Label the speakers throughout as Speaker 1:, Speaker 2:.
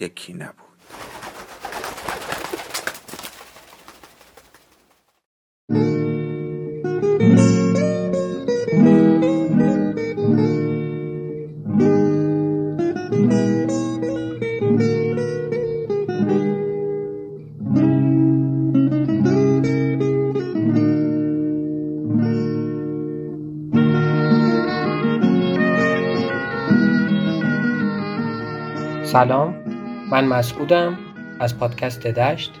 Speaker 1: یکی نبود.
Speaker 2: سلام. من مسعودم از پادکست دشت.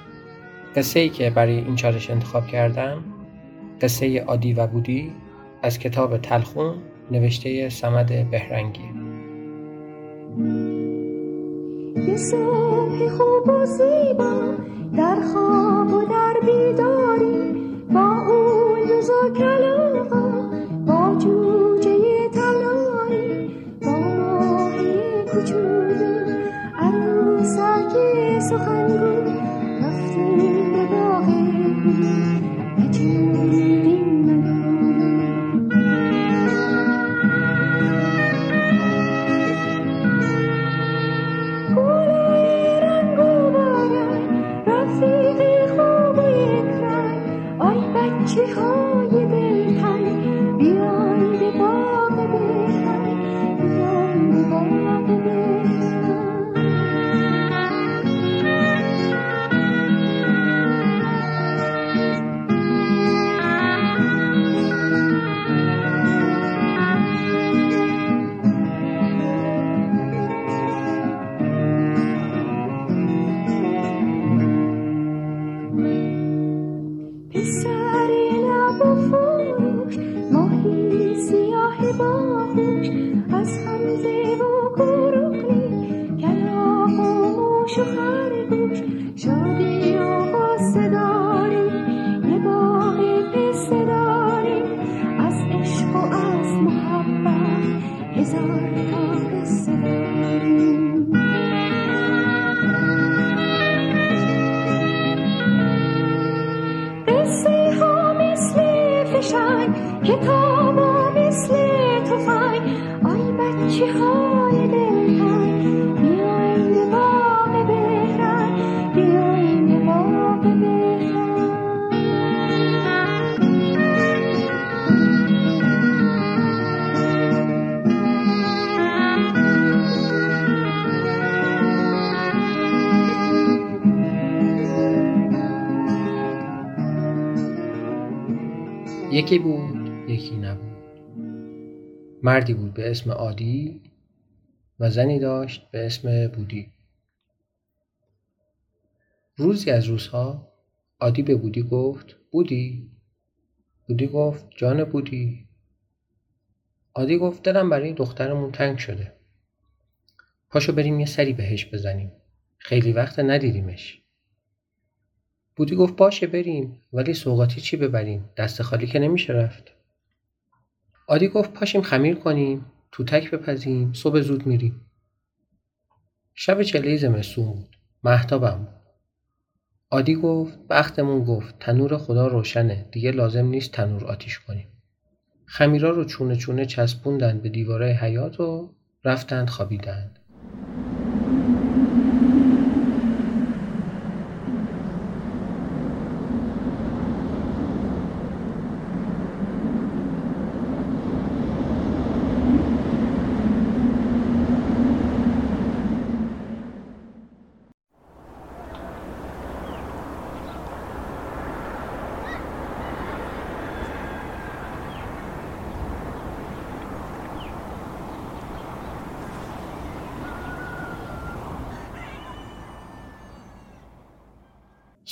Speaker 2: قصه ای که برای این چالش انتخاب کردم قصه عادی و بودی از کتاب تلخون نوشته سمد بهرنگی.
Speaker 3: یه خوب و زیبا در خواب و در بیداری با اون روز
Speaker 2: یکی بود یکی نبود. مردی بود به اسم عادی و زنی داشت به اسم بودی. روزی از روزها عادی به بودی گفت بودی؟ بودی گفت جان بودی. عادی گفت دلم برای دخترمون تنگ شده. پاشو بریم یه سری بهش بزنیم. خیلی وقت ندیدیمش. بودی گفت باشه بریم ولی سوقاتی چی ببریم؟ دست خالی که نمیشه رفت. عادی گفت پاشیم خمیر کنیم توتک بپزیم صبح زود میریم. شب چله زمستون بود محتابم عادی گفت بختمون گفت تنور خدا روشنه دیگه لازم نیست تنور آتیش کنیم. خمیرا رو چونه چونه چسبوندن به دیواره حیات و رفتند خوابیدند.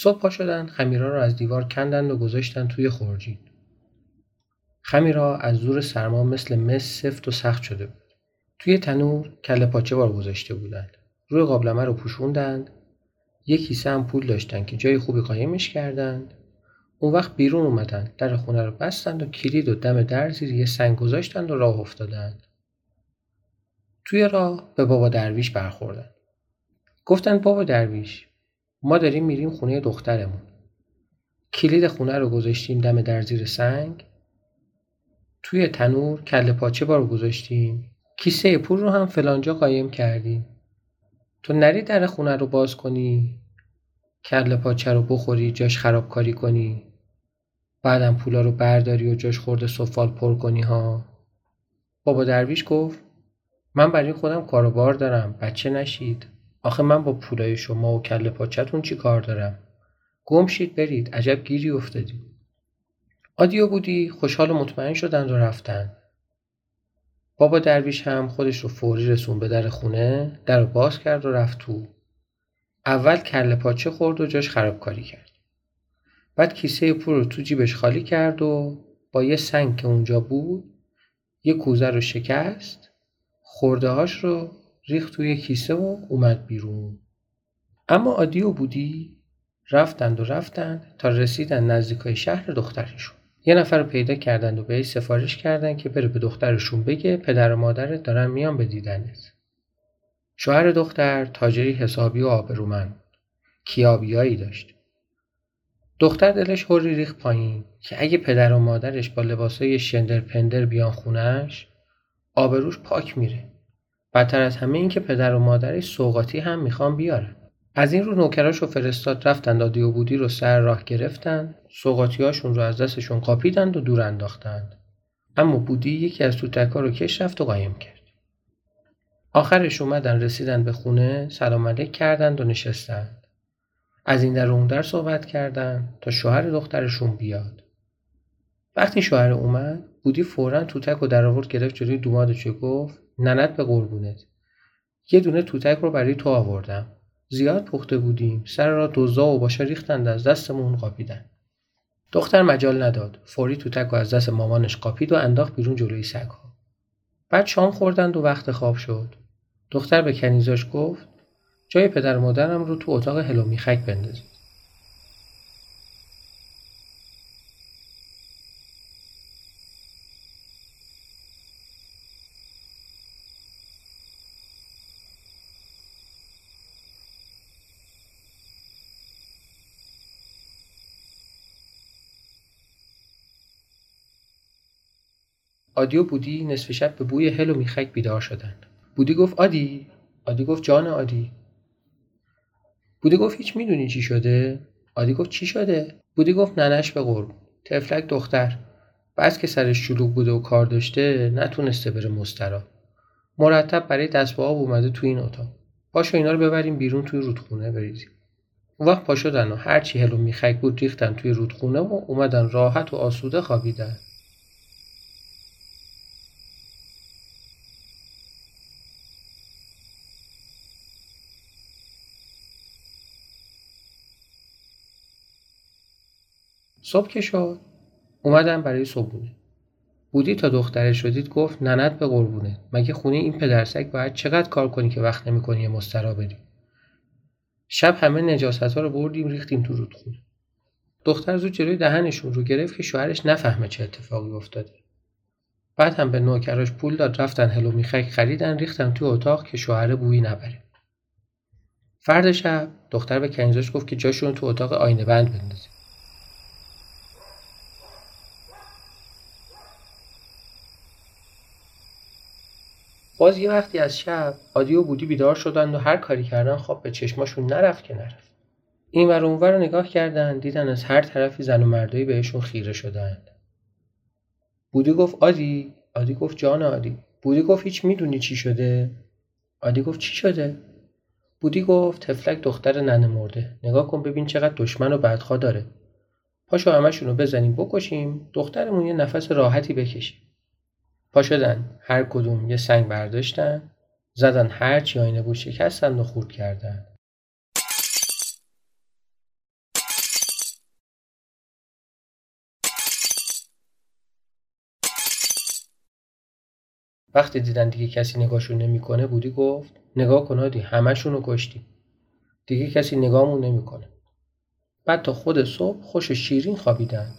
Speaker 2: صبح پا شدن خمیرا رو از دیوار کندند و گذاشتن توی خورجین. خمیرا از زور سرما مثل مس سفت و سخت شده بود. توی تنور کله پاچه بار گذاشته بودند. روی قابلمه رو پوشوندند. یک کیسه هم پول داشتن که جای خوبی قایمش کردند. اون وقت بیرون اومدن در خونه رو بستند و کلید و دم در زیر یه سنگ گذاشتند و راه افتادند. توی راه به بابا درویش برخوردن. گفتند بابا درویش ما داریم میریم خونه دخترمون. کلید خونه رو گذاشتیم دم در زیر سنگ. توی تنور کله پاچه بار گذاشتیم. کیسه پول رو هم فلانجا قایم کردیم. تو نری در خونه رو باز کنی. کله پاچه رو بخوری جاش خرابکاری کنی. بعدم پولا رو برداری و جاش خورده سفال پر کنی ها. بابا درویش گفت من برای خودم کاروبار دارم بچه نشید. آخه من با پولای شما و کله پاچتون چی کار دارم؟ گم شید برید عجب گیری افتادی. آدیو بودی خوشحال و مطمئن شدند و رفتن. بابا درویش هم خودش رو فوری رسون به در خونه در رو باز کرد و رفت تو. اول کله پاچه خورد و جاش خرابکاری کرد. بعد کیسه پول رو تو جیبش خالی کرد و با یه سنگ که اونجا بود یه کوزه رو شکست خورده هاش رو ریخت توی کیسه و اومد بیرون. اما عادی و بودی رفتند و رفتند تا رسیدن نزدیکای شهر دخترشون. یه نفر رو پیدا کردند و بهش سفارش کردند که بره به دخترشون بگه پدر و مادرت دارن میان به دیدنت. شوهر دختر تاجری حسابی و آبرومند کیابیایی داشت. دختر دلش هوری ریخ پایین که اگه پدر و مادرش با لباسای شندر پندر بیان خونش آبروش پاک میره. بدتر از همه این که پدر و مادرش سوقاتی هم می‌خوان بیارن. از این رو نوکراش و فرستاد رفتند دادی و بودی رو سر راه گرفتند. سوقاتیاشون رو از دستشون قاپیدند و دور انداختند. اما بودی یکی از توتکا رو کش رفت و قایم کرد. آخرش اومدن رسیدن به خونه سلام علیک کردند و نشستند. از این در اون در صحبت کردند تا شوهر دخترشون بیاد. وقتی شوهر اومد بودی فورا توتک و در آورد گرفت جلوی دومادش گفت ننت به قربونت. یه دونه توتک رو برای تو آوردم. زیاد پخته بودیم. سر را دزدا و باشه ریختند از دستمون قاپیدن. دختر مجال نداد. فوری توتک رو از دست مامانش قاپید و انداخت بیرون جلوی سگها. بعد شام خوردند و وقت خواب شد. دختر به کنیزاش گفت جای پدر مادرم رو تو اتاق هلو میخک بندازید عادی و بودی نصف شب به بوی هل و میخک بیدار شدند. بودی گفت عادی عادی گفت جان عادی بودی گفت هیچ می‌دونی چی شده؟ عادی گفت چی شده؟ بودی گفت ننش به قرب. تفلک دختر. بس که سرش شلوغ بوده و کار داشته نتونسته بره مسترا مرتب برای دست آب اومده تو این اتاق. پاشو اینا رو ببریم بیرون توی رودخونه بریزیم. اون وقت پا شدن و هرچی هلو میخک بود ریختن توی رودخونه و اومدن راحت و آسوده خوابیدن. صبح که شد. اومدم برای صبحونه. بودی تا دخترش شدید گفت ننت به قربونه. مگه خونه این پدرسگ باید چقدر کار کنی که وقت نمی‌کنی یه مسترا بدی شب همه نجاست ها رو بردیم ریختیم تو رودخونه. دختر زود جلوی دهنشون رو گرفت که شوهرش نفهمه چه اتفاقی افتاده. بعد هم به نوکراش پول داد رفتن هلو میخک خریدن ریختن تو اتاق که شوهر بویی نبره. فرد شب دختر به کنیزاش گفت که جاشون تو اتاق آینه بند بندازیم باز یه وقتی از شب عادی و بودی بیدار شدند و هر کاری کردن خواب به چشماشون نرفت که نرفت این ور اونور رو نگاه کردن دیدن از هر طرفی زن و مردایی بهشون خیره شدند. بودی گفت عادی؟ عادی گفت جان عادی. بودی گفت هیچ می‌دونی چی شده؟ عادی گفت چی شده؟ بودی گفت تفلک دختر ننه مرده. نگاه کن ببین چقدر دشمن و بدخوا داره. پاشو همشون رو بزنیم بکشیم. دخترمون یه نفس راحتی بکشیم پا شدن. هر کدوم یه سنگ برداشتن زدن هر چی آینه بود شکستن و خورد کردن. وقتی دیدن دیگه کسی نگاهشون نمی‌کنه بودی گفت نگاه کن هادی همشون رو کشتی. دیگه کسی نگاهمون نمی‌کنه. بعد تا خود صبح خوش شیرین خوابیدن.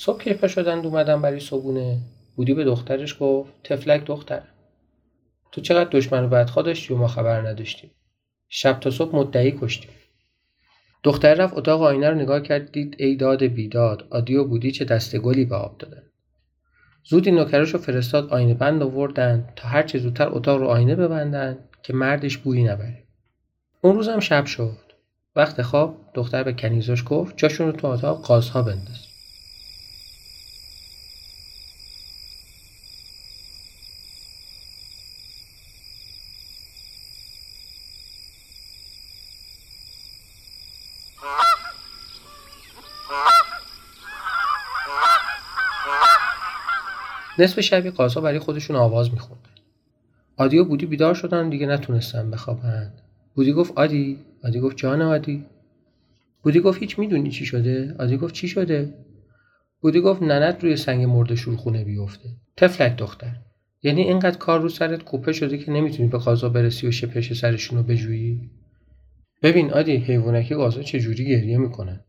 Speaker 2: صبح که پا شدند اومدن برای صبونه بودی به دخترش گفت تفلک دختر تو چقدر دشمن و بدخوا داشتی و ما خبر نداشتیم. شب تا صبح مدعی کشتیم. دختر رفت اتاق آینه رو نگاه کرد دید ای داد بیداد و بودی چه دسته گلی به آب دادن. زودی نوکرش رو فرستاد آینه بند آوردن تا هر چه زودتر اتاق رو آینه ببندن که مردش بویی نبره. اون روزم شب شد. وقت خواب دختر به کنیزش گفت جاشون رو تو اتاق قازها بنداز. نصف شبی قاسا برای خودشون آواز می‌خوند. آدی و بودی بیدار شدن دیگه نتونستن بخوابند. بودی گفت آدی آدی گفت جان آدی بودی گفت هیچ می‌دونی چی شده؟ آدی گفت چی شده؟ بودی گفت ننت روی سنگ مرده شورخونه بیفته. تفلک دختر. یعنی اینقدر کار رو سرت کوپه شده که نمی‌تونی به قازا برسی و شپش سرشون رو بجویی؟ ببین آدی حیوانکی قازا چجوری گریه می‌کنن؟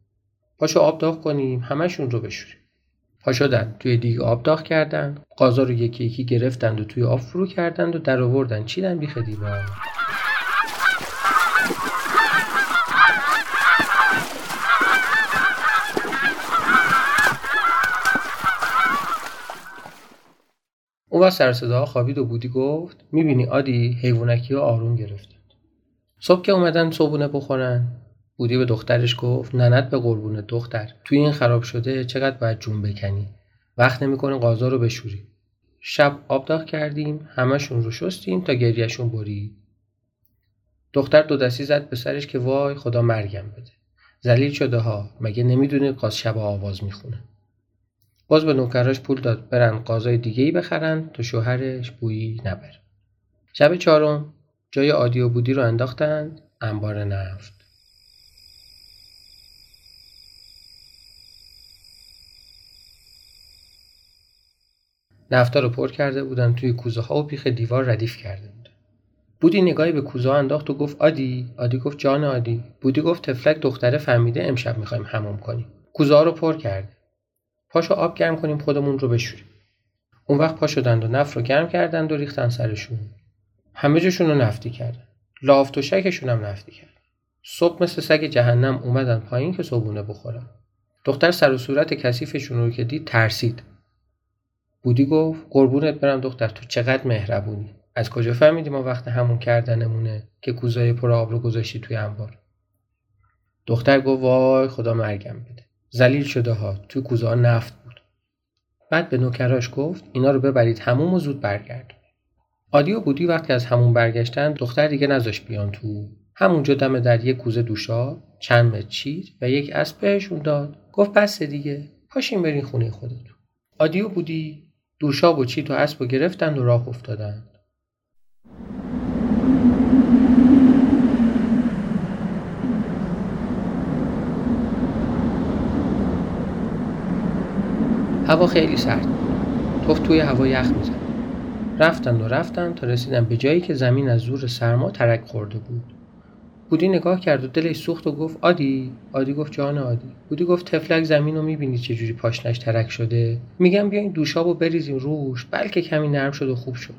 Speaker 2: پاشو آب داغ کنیم همشون رو بشوریم. پا شدن توی دیگ آب داغ کردن قازا رو یکی یکی گرفتند و توی آب فرو کردند و در آوردن. چیدن بیخ دیوار اون وقت سر صدا خوابید و بودی گفت می‌بینی آدی حیوانکی ها آروم گرفتند صبح که اومدن صبحونه بخورن. بودی به دخترش گفت ننت به قربون دختر توی این خراب شده چقدر باید جون بکنی؟ وقت نمی‌کنه قازا رو بشوری. شب آب داغ کردیم همشون رو شستیم تا گریهشون برید دختر دو دستی زد به سرش که وای خدا مرگم بده. زلیل شده ها مگه نمی‌دونه قاز شب آواز می‌خونه. باز به نوکراش پول داد برن قازای دیگه ای بخرن تا شوهرش بویی نبر شب چهارم جای عادی و بودی رو انداختن انبار نفت. نفتا رو پر کرده بودن توی کوزه ها و بیخ دیوار ردیف کرده بود. بودی نگاهی به کوزه ها انداخت و گفت آدی آدی گفت جان آدی. بودی گفت تفلک دختره فهمیده امشب می‌خوایم حمام کنیم. کوزه ها رو پر کرده. پاشو آب گرم کنیم خودمون رو بشوریم. اون وقت پا شدند و نفت رو گرم کردند و ریختن سرشون. همه جشون رو نفتی کردن. لافت و شکشون هم نفتی کرد صبح مثل سگ جهنم اومدن پایین که صبونه بخورن. دختر سر و صورت کثیفشون رو که دید ترسید. بودی گفت قربونت برم دختر تو چقدر مهربونی؟ از کجا فهمیدی ما وقت همون کردنمونه که کوزای پر آب رو گذاشتی توی انبار؟ دختر گفت وای خدا مرگم بده. زلیل شده ها تو کوزه نفت بود. بعد به نوکراش گفت اینا رو ببرید همون و زود برگرد عادی و بودی وقتی از همون برگشتن دختر دیگه نذاش بیان تو همونجا دم در یک کوزه دوشا چند متر چیر و یک اسب بهشون داد. گفت بس دیگه پاشین برین خونه خودتون. عادی و بودی دوشاب و چیت و اسب و گرفتند و راه افتادند. هوا خیلی سرد. توف توی هوا یخ می‌زد. رفتند و رفتند تا رسیدن به جایی که زمین از زور سرما ترک خورده بود. بودی نگاه کرد و دلش سوخت و گفت آدی؟ آدی گفت جان آدی. بودی گفت تفلک زمین رو می‌بینی چجوری پاشنش ترک شده؟ میگم بیاین دوشابو بریزیم روش. بلکه کمی نرم شد و خوب شد.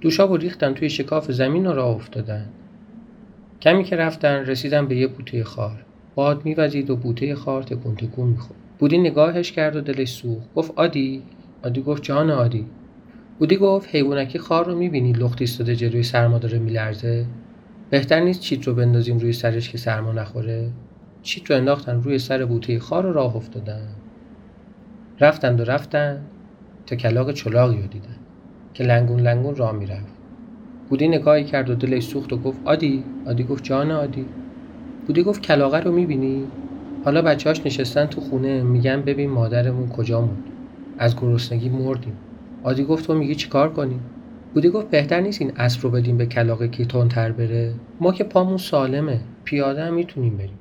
Speaker 2: دوشابو ریختن توی شکاف زمین و راه افتادن. کمی که رفتن رسیدن به یه بوته خار. باد میوزید و بوته خار تکون تکون می‌خورد. بودی نگاهش کرد و دلش سوخت. گفت آدی؟ آدی گفت جان آدی. بودی گفت حیوانکی خار رو می‌بینی لخت ایستاده جلوی سرما داره میلرزه؟ بهتر نیست چیت رو بندازیم روی سرش که سرما نخوره؟ چیت رو انداختن روی سر بوته خار و راه افتادن. رفتند و رفتن تا کلاق چلاقی رو دیدن که لنگون لنگون راه می‌رفت. بودی نگاهی کرد و دلش سوخت و گفت آدی آدی گفت جان آدی. بودی گفت کلاقه رو می‌بینی؟ حالا بچه‌هاش نشستن تو خونه میگن ببین مادرمون کجا موند از گرسنگی مردیم. آدی گفت تو میگی چیکار کنیم؟ بودی گفت بهتر نیست این اسب رو بدیم به کلاقه که تندتر بره؟ ما که پامون سالمه. پیاده هم می‌تونیم بریم.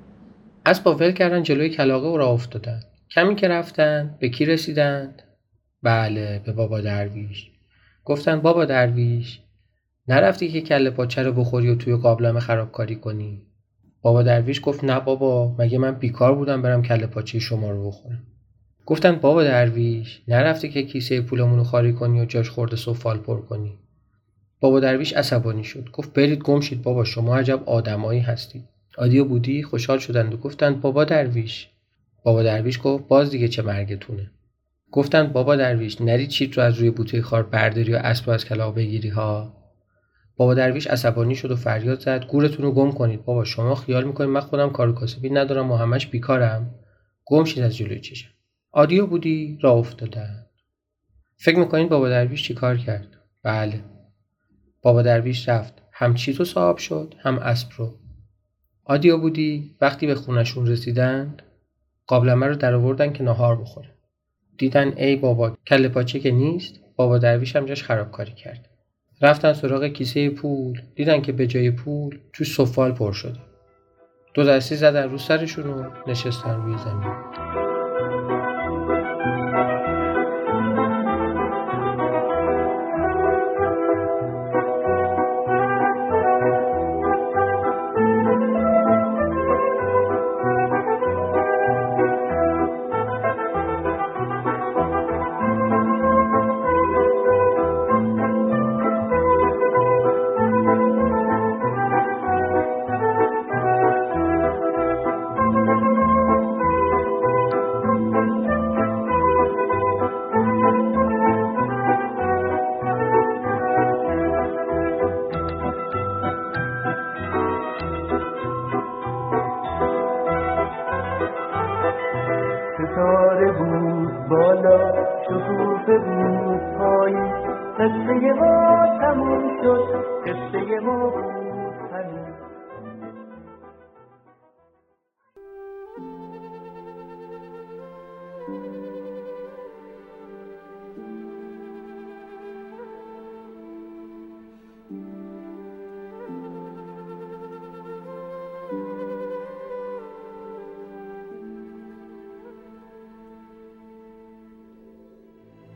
Speaker 2: اسب ول کردن جلوی کلاقه و راه افتادن. کمی که رفتن به کی رسیدند؟ بله به بابا درویش. گفتن بابا درویش نرفتی که کله پاچه رو بخوری و توی قابلمه خرابکاری کنی؟ بابا درویش گفت نه بابا مگه من بیکار بودم برم کله پاچه شما رو بخورم؟ گفتن بابا درویش نرفتی که کیسه پولمون رو خالی کنی و جاش خورده سفال پر کنی. بابا درویش عصبانی شد. گفت برید گم شید بابا شما عجب آدمایی هستید. عادی بودی؟ خوشحال شدند و گفتند بابا درویش. بابا درویش گفت باز دیگه چه مرگتونه. گفتند بابا درویش نری چیت رو از روی بوته خار برداری و اسب از کلاق بگیری ها. بابا درویش عصبانی شد و فریاد زد گورتون رو گم کنید بابا شما خیال می‌کنید من خودم کار کاسبی ندارم و همش بیکارم. گم شید از جلوی چشم. آدیو بودی راه افتادن فکر می‌کنید بابا درویش چی کار کرد؟ بله. بابا درویش رفت. هم چیتو صاحب شد هم اسب رو. آدیو بودی؟ وقتی به خونشون رسیدند قابلمه رو در آوردن که نهار بخوره. دیدن ای بابا کل پاچه که نیست بابا درویش هم جاش خرابکاری کرد. رفتن سراغ کیسه پول دیدن که به جای پول تو سفال پر شده. دو دستی زدن رو سرشون و نشستن روی زمین.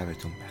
Speaker 1: شبتون بخیر.